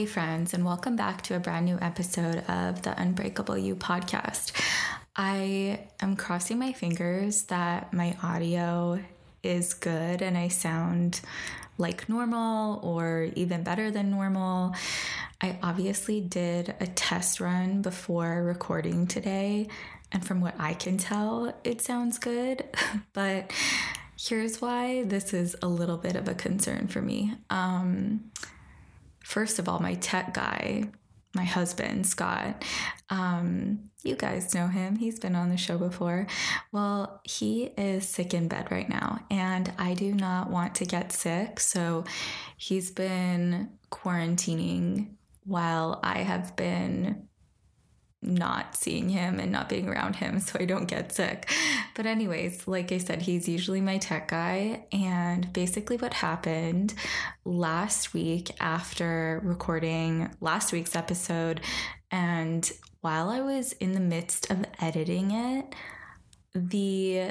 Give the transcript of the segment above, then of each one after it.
Hey, friends, and welcome back to a brand new episode of the Unbreakable You podcast. I am crossing my fingers that my audio is good and I sound like normal or even better than normal. I obviously did a test run before recording today, and from what I can tell, it sounds good, but here's why this is a little bit of a concern for me. Um, first of all, my tech guy, my husband, Scott, um, you guys know him. He's been on the show before. Well, he is sick in bed right now, and I do not want to get sick. So he's been quarantining while I have been not seeing him and not being around him so I don't get sick. But, anyways, like I said, he's usually my tech guy. And basically, what happened last week after recording last week's episode, and while I was in the midst of editing it, the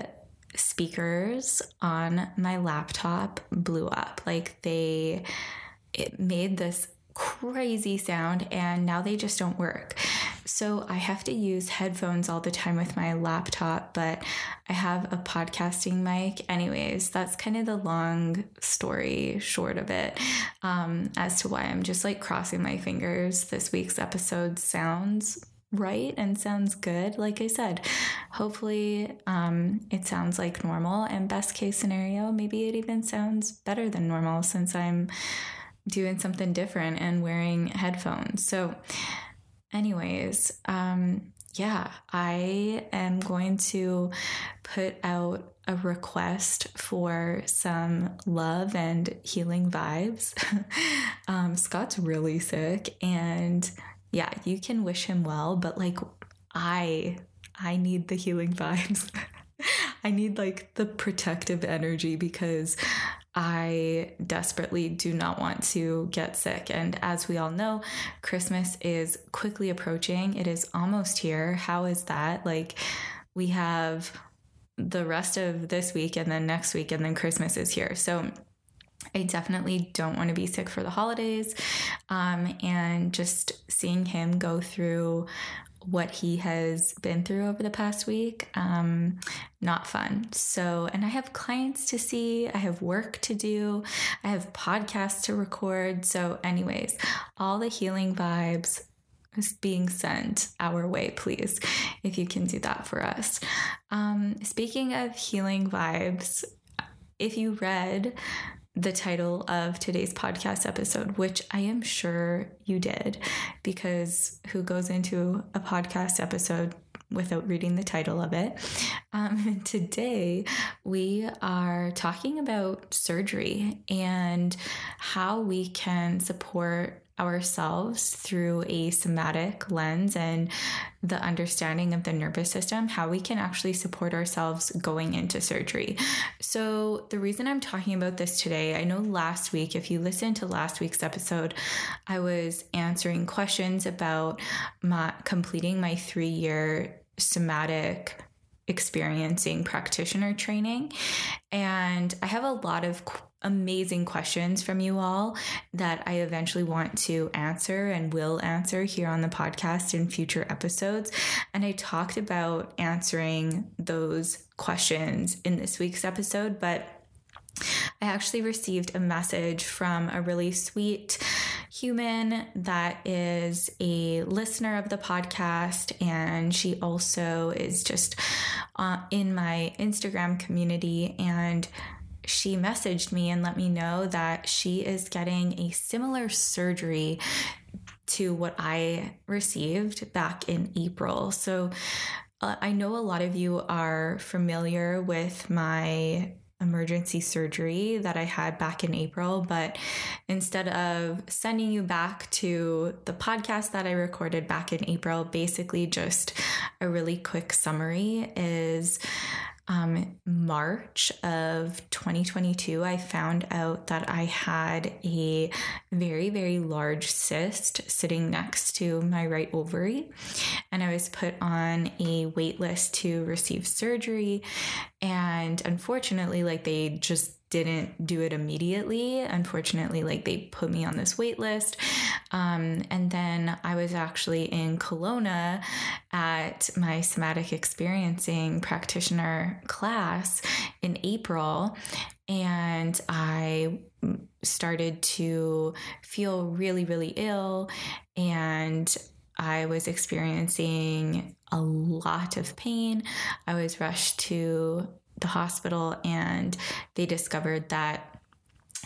speakers on my laptop blew up. Like they, it made this crazy sound and now they just don't work. So I have to use headphones all the time with my laptop, but I have a podcasting mic. Anyways, that's kind of the long story short of it um, as to why I'm just like crossing my fingers. This week's episode sounds right and sounds good. Like I said, hopefully um, it sounds like normal. And best case scenario, maybe it even sounds better than normal since I'm doing something different and wearing headphones. So, anyways, um, yeah, I am going to put out a request for some love and healing vibes. um, Scott's really sick, and yeah, you can wish him well, but like, I I need the healing vibes. I need like the protective energy because I desperately do not want to get sick. And as we all know, Christmas is quickly approaching. It is almost here. How is that? Like, we have the rest of this week and then next week, and then Christmas is here. So, I definitely don't want to be sick for the holidays. Um, and just seeing him go through what he has been through over the past week. Um, not fun. So, and I have clients to see, I have work to do, I have podcasts to record. So, anyways, all the healing vibes is being sent our way, please, if you can do that for us. Um, speaking of healing vibes, if you read the title of today's podcast episode, which I am sure you did, because who goes into a podcast episode without reading the title of it? Um, today, we are talking about surgery and how we can support ourselves through a somatic lens and the understanding of the nervous system, how we can actually support ourselves going into surgery. So, the reason I'm talking about this today, I know last week, if you listened to last week's episode, I was answering questions about my completing my three year somatic experiencing practitioner training. And I have a lot of amazing questions from you all that I eventually want to answer and will answer here on the podcast in future episodes. And I talked about answering those questions in this week's episode, but I actually received a message from a really sweet human that is a listener of the podcast, and she also is just uh, in my Instagram community. And she messaged me and let me know that she is getting a similar surgery to what I received back in April. So uh, I know a lot of you are familiar with my emergency surgery that I had back in April. But instead of sending you back to the podcast that I recorded back in April, basically just a really quick summary is um, March of 2022, I found out that I had a very, very large cyst sitting next to my right ovary. And I was put on a wait list to receive surgery. And unfortunately, like they just didn't do it immediately. Unfortunately, like they put me on this wait list. Um, and then I was actually in Kelowna at my somatic experiencing practitioner class in April. And I started to feel really, really ill. And I was experiencing a lot of pain. I was rushed to the hospital and they discovered that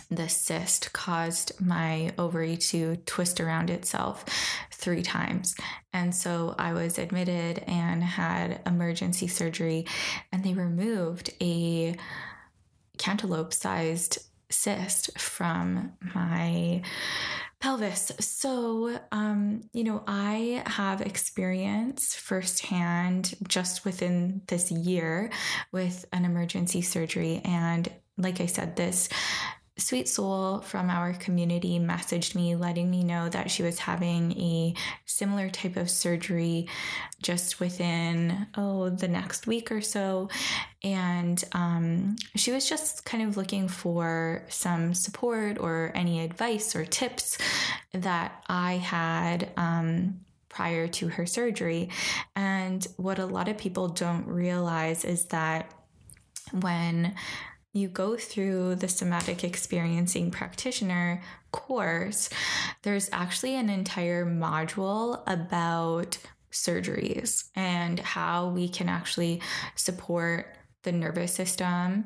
the cyst caused my ovary to twist around itself three times. And so I was admitted and had emergency surgery, and they removed a cantaloupe sized cyst from my pelvis. So, um, you know, I have experience firsthand just within this year with an emergency surgery. And like I said, this sweet soul from our community messaged me letting me know that she was having a similar type of surgery just within oh the next week or so. And um, she was just kind of looking for some support or any advice or tips that i had um, prior to her surgery. And what a lot of people don't realize is that when you go through the somatic experiencing practitioner course, there's actually an entire module about surgeries and how we can actually support the nervous system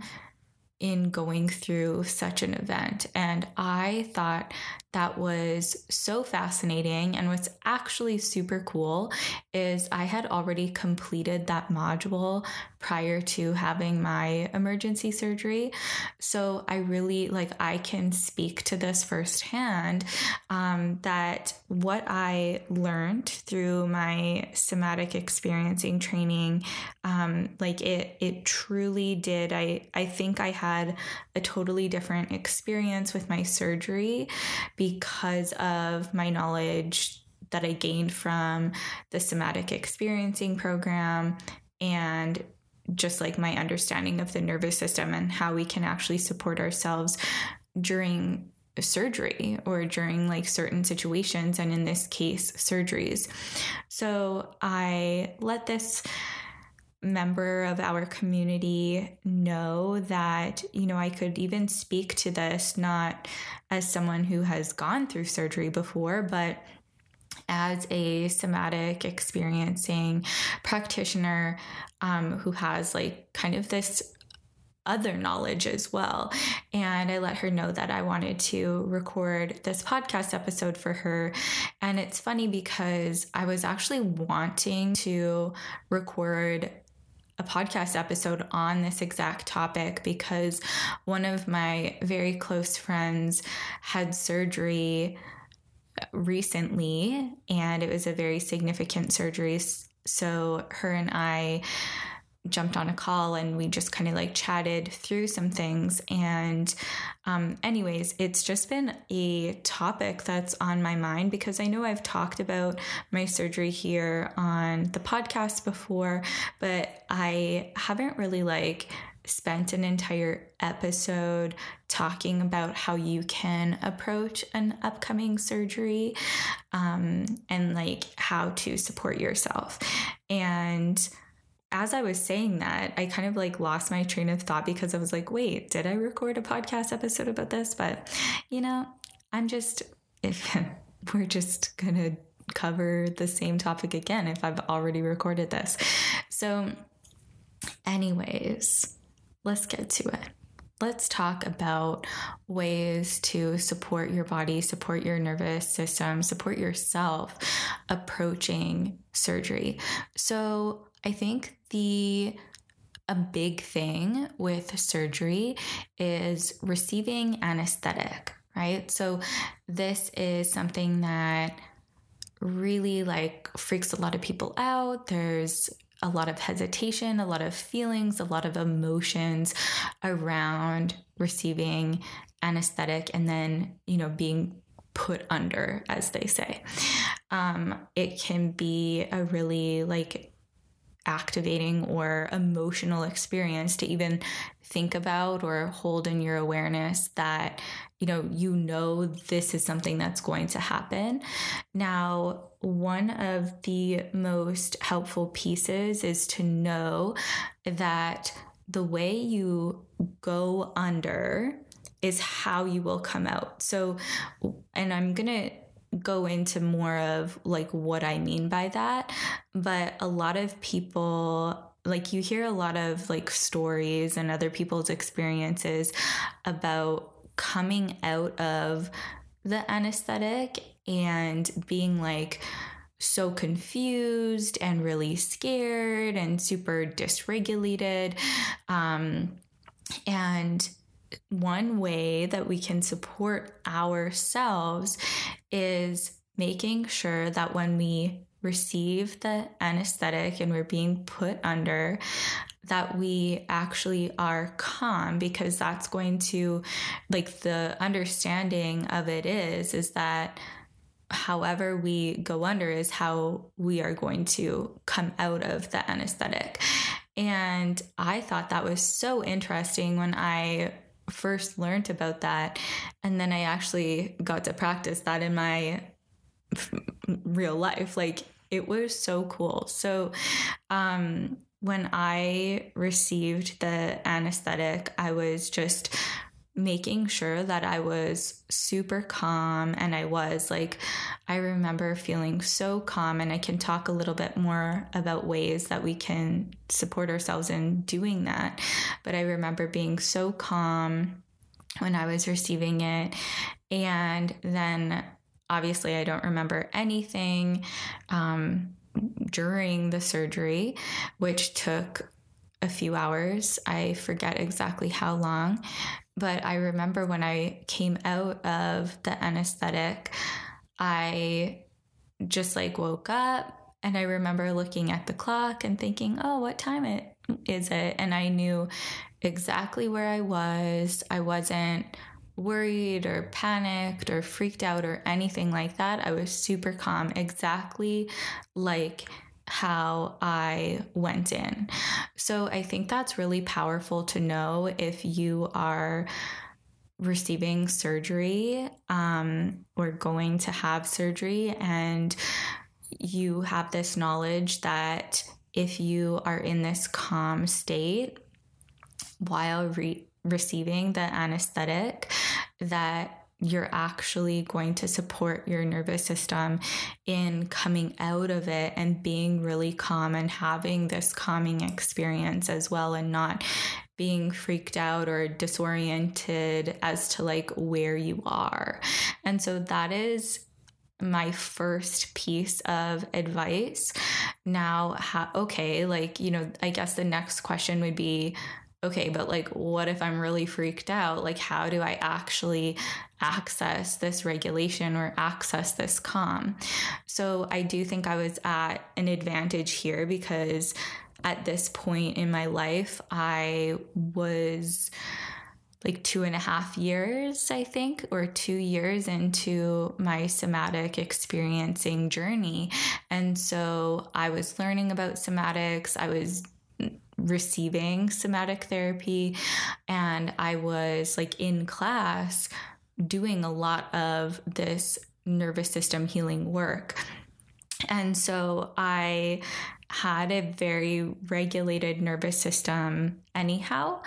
in going through such an event. And I thought that was so fascinating. And what's actually super cool is I had already completed that module prior to having my emergency surgery. So I really like, I can speak to this firsthand um, that what I learned through my somatic experiencing training, um, like it, it truly did. I, I think I had a totally different experience with my surgery because of my knowledge that I gained from the somatic experiencing program and just like my understanding of the nervous system and how we can actually support ourselves during surgery or during like certain situations and in this case surgeries. So i let this member of our community know that you know I could even speak to this not as someone who has gone through surgery before but as a somatic experiencing practitioner um, who has like kind of this other knowledge as well. And I let her know that I wanted to record this podcast episode for her. And it's funny because I was actually wanting to record a podcast episode on this exact topic because one of my very close friends had surgery recently and it was a very significant surgery. So her and I jumped on a call and we just kind of like chatted through some things. And, um, anyways, it's just been a topic that's on my mind because I know I've talked about my surgery here on the podcast before, but I haven't really like spent an entire episode talking about how you can approach an upcoming surgery um, and like how to support yourself. And as I was saying that, I kind of like lost my train of thought because I was like, wait, did I record a podcast episode about this? But, you know, I'm just, if we're just going to cover the same topic again if I've already recorded this. So, anyways, let's get to it. Let's talk about ways to support your body, support your nervous system, support yourself approaching surgery. So, I think the a big thing with surgery is receiving anesthetic, right? So this is something that really like freaks a lot of people out. There's a lot of hesitation, a lot of feelings, a lot of emotions around receiving anesthetic and then, you know, being put under, as they say. Um, it can be a really like activating or emotional experience to even think about or hold in your awareness that you know you know this is something that's going to happen. Now one of the most helpful pieces is to know that the way you go under is how you will come out. So and i'm going to go into more of like what I mean by that. But a lot of people like you hear a lot of like stories and other people's experiences about coming out of the anesthetic and being like so confused and really scared and super dysregulated um, and one way that we can support ourselves is making sure that when we receive the anesthetic and we're being put under that we actually are calm because that's going to like the understanding of it is is that however we go under is how we are going to come out of the anesthetic. And i thought that was so interesting when i first learned about that. And then I actually got to practice that in my real life. Like it was so cool. So, um, when I received the anesthetic, I was just making sure that I was super calm and I was like I remember feeling so calm and I can talk a little bit more about ways that we can support ourselves in doing that but I remember being so calm when I was receiving it and then obviously I don't remember anything um, during the surgery which took a few hours. I forget exactly how long. But I remember when I came out of the anesthetic, I just like woke up and I remember looking at the clock and thinking, oh, what time it is it? And I knew exactly where I was. I wasn't worried or panicked or freaked out or anything like that. I was super calm, exactly like how I went in. So I think that's really powerful to know if you are receiving surgery um, or going to have surgery and you have this knowledge that if you are in this calm state while re- receiving the anesthetic that you're actually going to support your nervous system in coming out of it and being really calm and having this calming experience as well and not being freaked out or disoriented as to like where you are. And so that is my first piece of advice. Now, ha- okay, like, you know, I guess the next question would be okay, but like, what if I'm really freaked out? Like, how do I actually access this regulation or access this calm? So, I do think I was at an advantage here because at this point in my life, I was like two and a half years, I think, or two years into my somatic experiencing journey. And so I was learning about somatics. I was receiving somatic therapy and I was like in class doing a lot of this nervous system healing work. And so I had a very regulated nervous system anyhow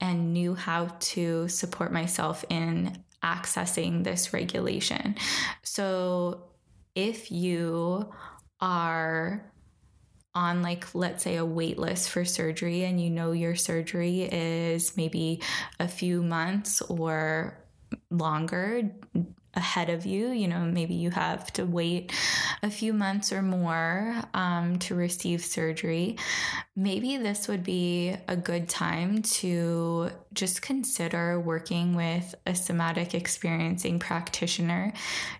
and knew how to support myself in accessing this regulation. So if you are on like let's say a wait list for surgery and you know your surgery is maybe a few months or longer ahead of you. You know, maybe you have to wait a few months or more um, to receive surgery. Maybe this would be a good time to just consider working with a somatic experiencing practitioner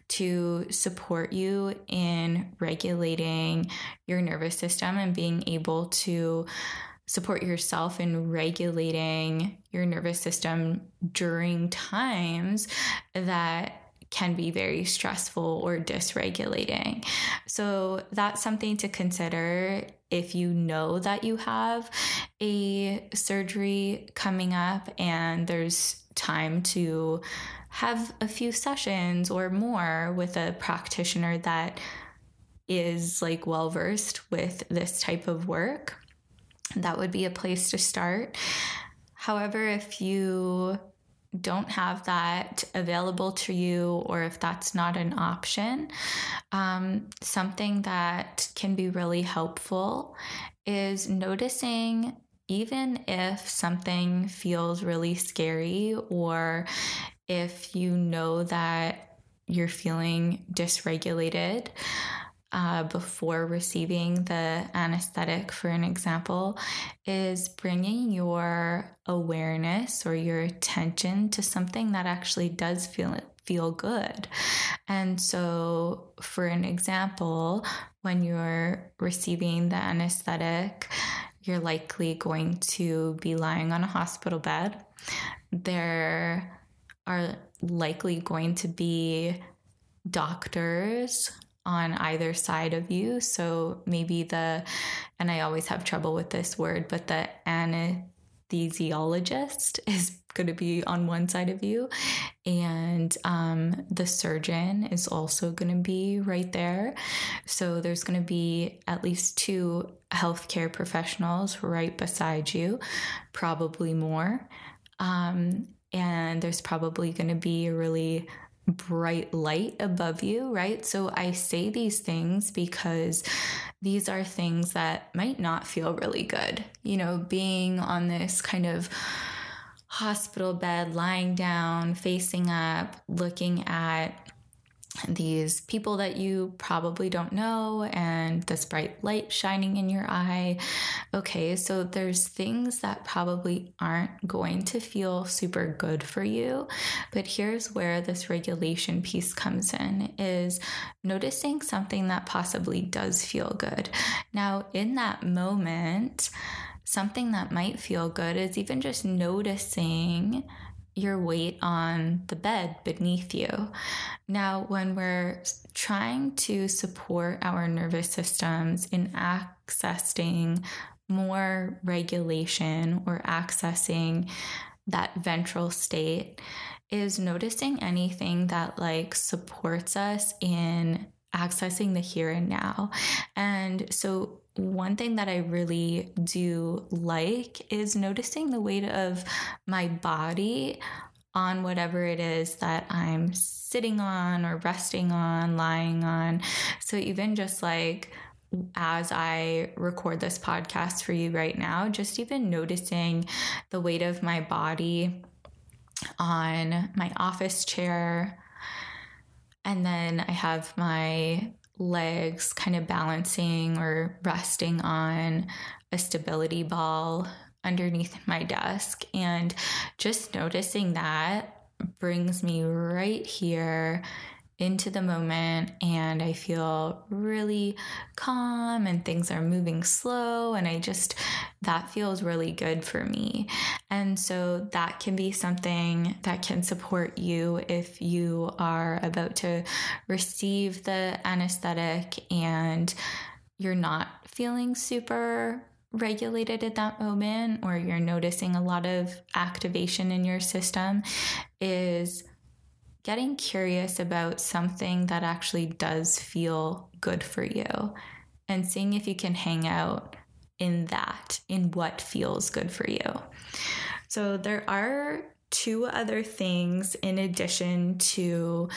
to support you in regulating your nervous system and being able to support yourself in regulating your nervous system during times that can be very stressful or dysregulating. So that's something to consider if you know that you have a surgery coming up and there's time to have a few sessions or more with a practitioner that is like well versed with this type of work. That would be a place to start. However, if you don't have that available to you, or if that's not an option, um, something that can be really helpful is noticing even if something feels really scary, or if you know that you're feeling dysregulated, uh, before receiving the anesthetic, for an example, is bringing your awareness or your attention to something that actually does feel feel good. And so, for an example, when you're receiving the anesthetic, you're likely going to be lying on a hospital bed. There are likely going to be doctors on either side of you. So maybe the, and I always have trouble with this word, but the anesthesiologist is going to be on one side of you, and um, the surgeon is also going to be right there. So there's going to be at least two healthcare professionals right beside you, probably more. Um, and there's probably going to be a really bright light above you, right? So I say these things because these are things that might not feel really good. You know, being on this kind of hospital bed, lying down, facing up, looking at these people that you probably don't know and this bright light shining in your eye. Okay, so there's things that probably aren't going to feel super good for you, but here's where this regulation piece comes in is noticing something that possibly does feel good. Now, in that moment, something that might feel good is even just noticing your weight on the bed beneath you. Now, when we're trying to support our nervous systems in accessing more regulation or accessing that ventral state, is noticing anything that like supports us in accessing the here and now. And so one thing that I really do like is noticing the weight of my body on whatever it is that I'm sitting on or resting on, lying on. So even just like as I record this podcast for you right now, just even noticing the weight of my body on my office chair. And then I have my legs kind of balancing or resting on a stability ball underneath my desk. And just noticing that brings me right here into the moment and I feel really calm and things are moving slow and I just that feels really good for me. And so that can be something that can support you if you are about to receive the anesthetic and you're not feeling super regulated at that moment or you're noticing a lot of activation in your system is getting curious about something that actually does feel good for you and seeing if you can hang out in that, in what feels good for you. So, there are two other things in addition to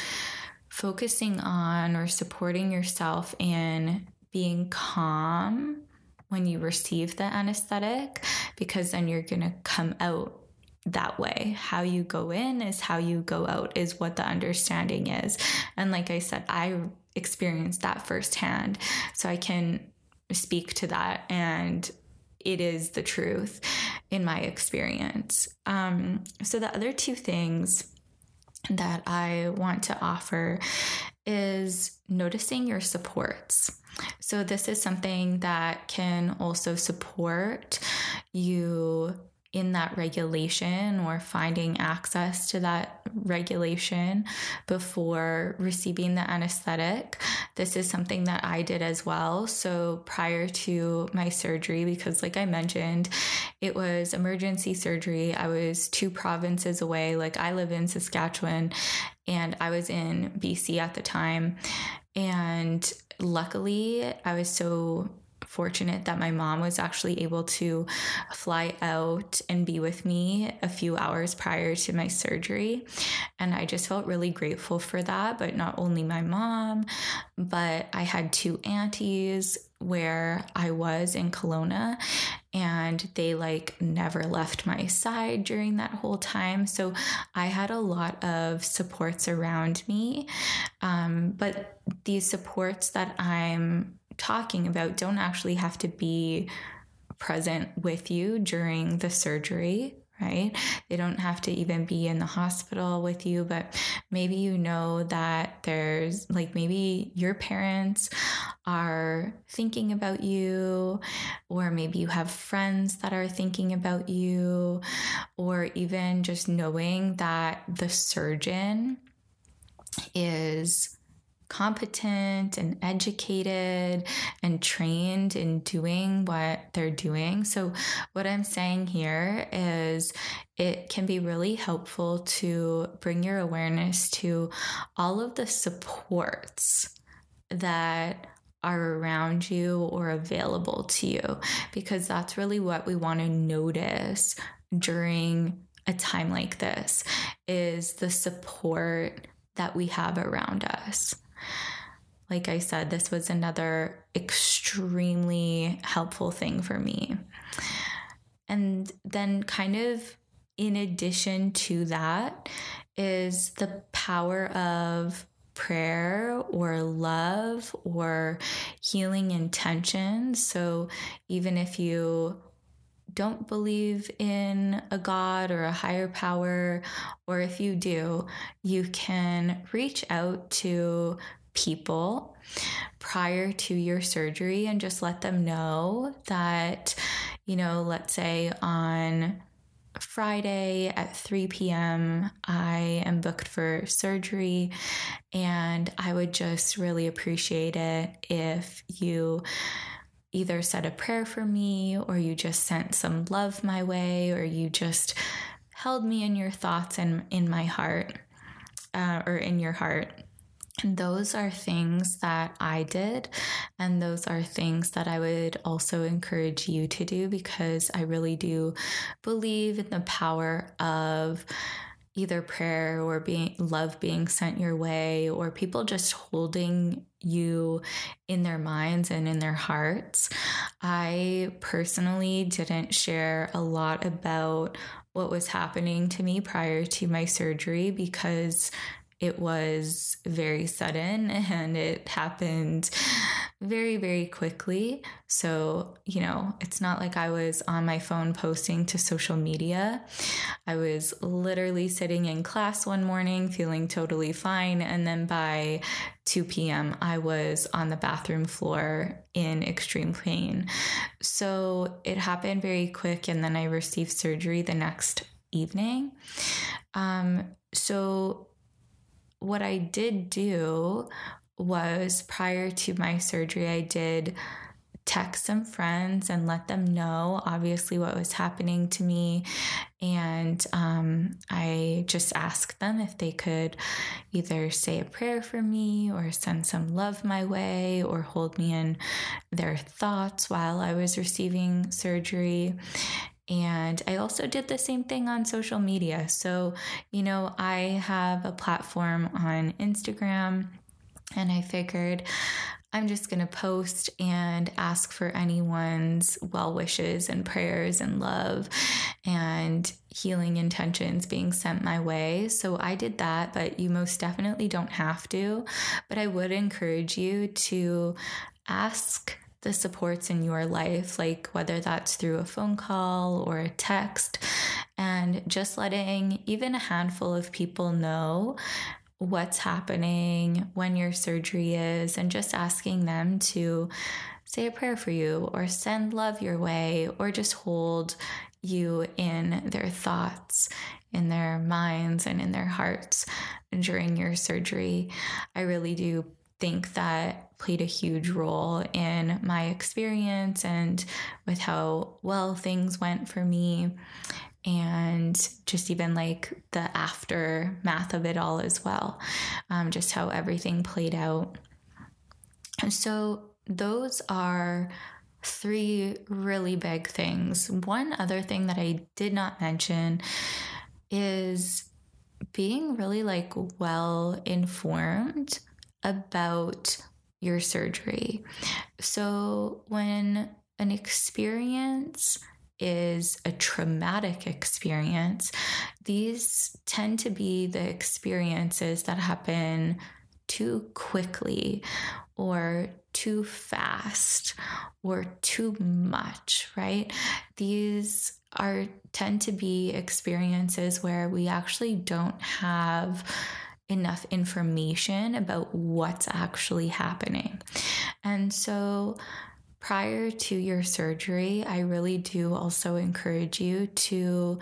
focusing on or supporting yourself in being calm when you receive the anesthetic, because then you're going to come out that way. How you go in is how you go out, is what the understanding is. And like I said, I experienced that firsthand. So I can speak to that and it is the truth in my experience. Um, so the other two things that I want to offer is noticing your supports. So, this is something that can also support you in that regulation or finding access to that regulation before receiving the anesthetic. This is something that I did as well. So prior to my surgery, because like I mentioned, it was emergency surgery. I was two provinces away. Like I live in Saskatchewan and I was in BC at the time. And luckily, I was so fortunate that my mom was actually able to fly out and be with me a few hours prior to my surgery. And I just felt really grateful for that. But not only my mom, but I had two aunties where I was in Kelowna and they like never left my side during that whole time. So I had a lot of supports around me. Um, but these supports that I'm talking about don't actually have to be present with you during the surgery right? They don't have to even be in the hospital with you, but maybe you know that there's like maybe your parents are thinking about you, or maybe you have friends that are thinking about you, or even just knowing that the surgeon is competent and educated and trained in doing what they're doing. So, what I'm saying here is it can be really helpful to bring your awareness to all of the supports that are around you or available to you because that's really what we want to notice during a time like this is the support that we have around us like I said, this was another extremely helpful thing for me. And then, kind of in addition to that, is the power of prayer or love or healing intention. So, even if you don't believe in a God or a higher power, or if you do, you can reach out to people prior to your surgery and just let them know that, you know, let's say on Friday at 3 p.m., I am booked for surgery, and I would just really appreciate it if you either said a prayer for me, or you just sent some love my way, or you just held me in your thoughts and in my heart, uh, or in your heart. And those are things that I did. And those are things that I would also encourage you to do because I really do believe in the power of either prayer or being love being sent your way or people just holding you in their minds and in their hearts. I personally didn't share a lot about what was happening to me prior to my surgery because it was very sudden and it happened very, very quickly. So, you know, it's not like I was on my phone posting to social media. I was literally sitting in class one morning feeling totally fine. And then by 2 p.m., I was on the bathroom floor in extreme pain. So it happened very quick. And then I received surgery the next evening. Um, so what I did do was prior to my surgery, I did text some friends and let them know obviously what was happening to me. And um, i just asked them if they could either say a prayer for me or send some love my way or hold me in their thoughts while i was receiving surgery and I also did the same thing on social media. So, you know, I have a platform on Instagram, and I figured I'm just going to post and ask for anyone's well wishes and prayers and love and healing intentions being sent my way. So I did that, but you most definitely don't have to. But I would encourage you to ask the supports in your life, like whether that's through a phone call or a text, and just letting even a handful of people know what's happening, when your surgery is, and just asking them to say a prayer for you or send love your way or just hold you in their thoughts, in their minds, and in their hearts during your surgery. I really do think that played a huge role in my experience and with how well things went for me and just even like the aftermath of it all as well, um, just how everything played out. And so those are three really big things. One other thing that I did not mention is being really like well informed about your surgery. So when an experience is a traumatic experience, these tend to be the experiences that happen too quickly or too fast or too much, right? These are tend to be experiences where we actually don't have enough information about what's actually happening. And so prior to your surgery, I really do also encourage you to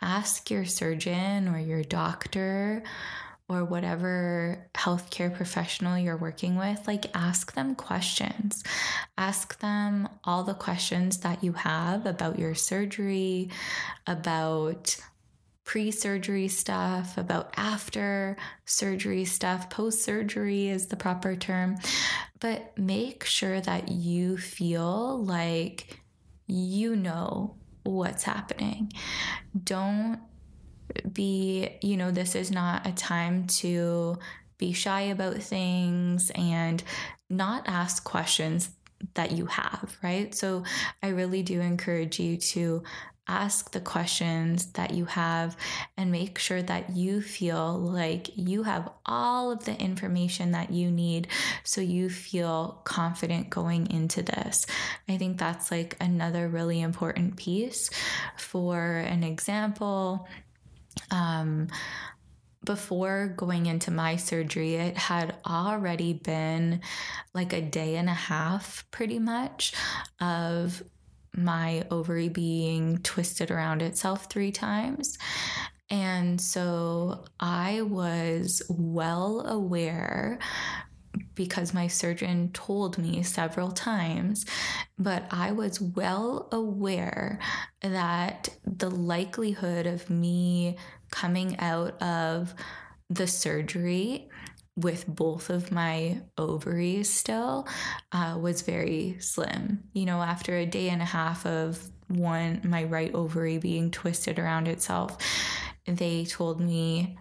ask your surgeon or your doctor or whatever healthcare professional you're working with, like ask them questions. Ask them all the questions that you have about your surgery, about pre surgery stuff, about after surgery stuff. Post surgery is the proper term. But make sure that you feel like you know what's happening. Don't be, you know, this is not a time to be shy about things and not ask questions that you have, right? So I really do encourage you to ask the questions that you have and make sure that you feel like you have all of the information that you need so you feel confident going into this. I think that's like another really important piece. For an example, um, before going into my surgery, it had already been like a day and a half, pretty much, of my ovary being twisted around itself three times. And so I was well aware because my surgeon told me several times, but I was well aware that the likelihood of me coming out of the surgery with both of my ovaries still uh, was very slim. You know, after a day and a half of one, my right ovary being twisted around itself, they told me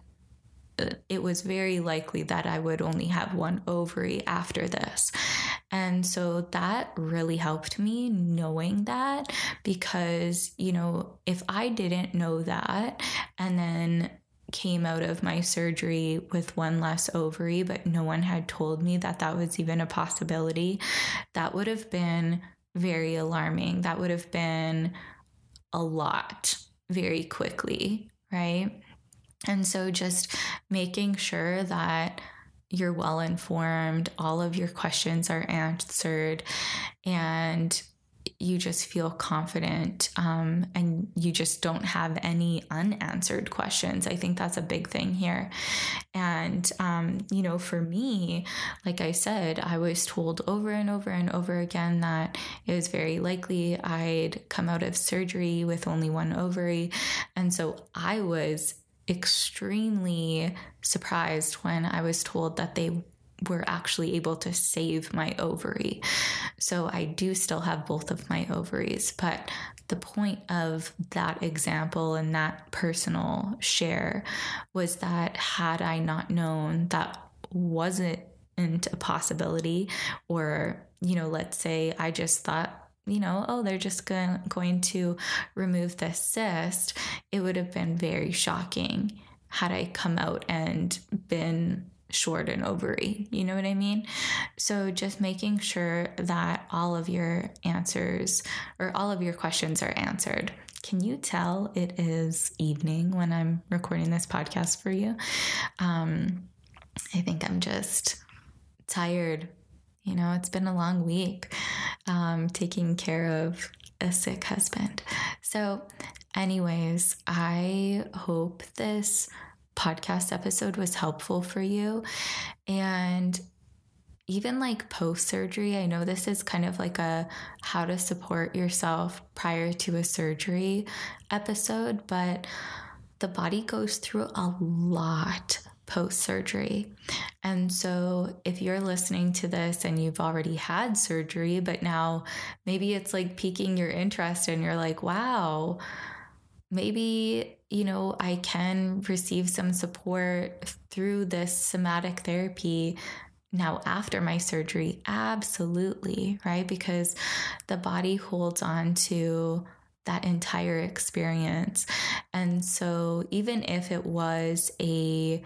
uh, it was very likely that I would only have one ovary after this. And so that really helped me knowing that because, you know, if I didn't know that and then came out of my surgery with one less ovary, but no one had told me that that was even a possibility, that would have been very alarming. That would have been a lot very quickly, right? And so just making sure that you're well informed, all of your questions are answered, and you just feel confident um, and you just don't have any unanswered questions. I think that's a big thing here. And, um, you know, for me, like I said, I was told over and over and over again that it was very likely I'd come out of surgery with only one ovary. And so I was extremely surprised when I was told that they were actually able to save my ovary. So I do still have both of my ovaries, but the point of that example and that personal share was that had I not known that wasn't a possibility, or, you know, let's say I just thought you know, oh, they're just going, going to remove this cyst, it would have been very shocking had I come out and been short an ovary. You know what I mean? So just making sure that all of your answers or all of your questions are answered. Can you tell it is evening when I'm recording this podcast for you? Um, I think I'm just tired. You know, it's been a long week um, taking care of a sick husband. So, anyways, I hope this podcast episode was helpful for you. And even like post surgery, I know this is kind of like a how to support yourself prior to a surgery episode, but the body goes through a lot post surgery. And so, if you're listening to this and you've already had surgery, but now maybe it's like piquing your interest and you're like, wow, maybe, you know, I can receive some support through this somatic therapy now after my surgery. Absolutely, right? Because the body holds on to that entire experience. And so, even if it was a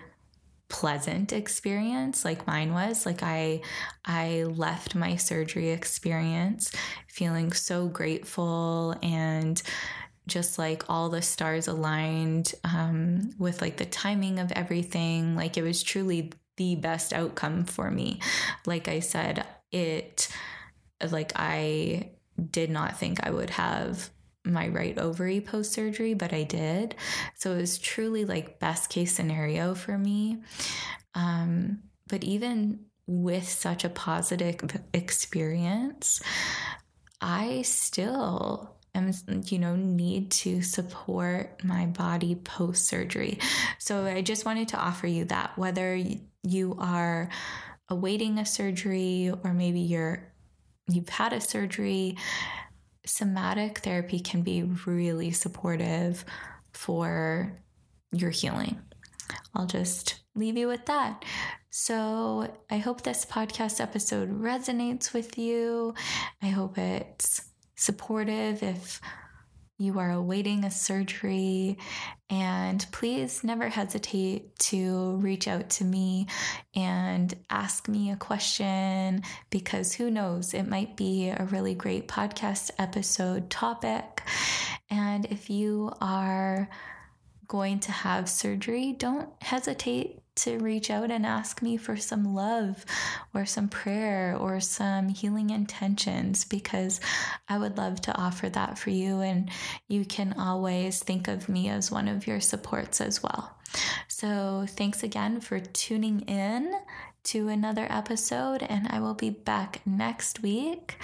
pleasant experience like mine was like i i left my surgery experience feeling so grateful and just like all the stars aligned um, with like the timing of everything. Like it was truly the best outcome for me. Like I said, it, like I did not think I would have my right ovary post surgery, but I did. So it was truly like best case scenario for me. Um, but even with such a positive experience, I still am you know need to support my body post surgery so i just wanted to offer you that whether you are awaiting a surgery or maybe you're you've had a surgery somatic therapy can be really supportive for your healing. I'll just leave you with that. So i hope this podcast episode resonates with you. I hope it's supportive if you are awaiting a surgery. And please never hesitate to reach out to me and ask me a question because who knows, it might be a really great podcast episode topic. And if you are going to have surgery, don't hesitate to reach out and ask me for some love or some prayer or some healing intentions because I would love to offer that for you. And you can always think of me as one of your supports as well. So, thanks again for tuning in to another episode, and I will be back next week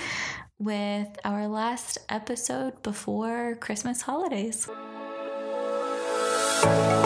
with our last episode before Christmas holidays. Thank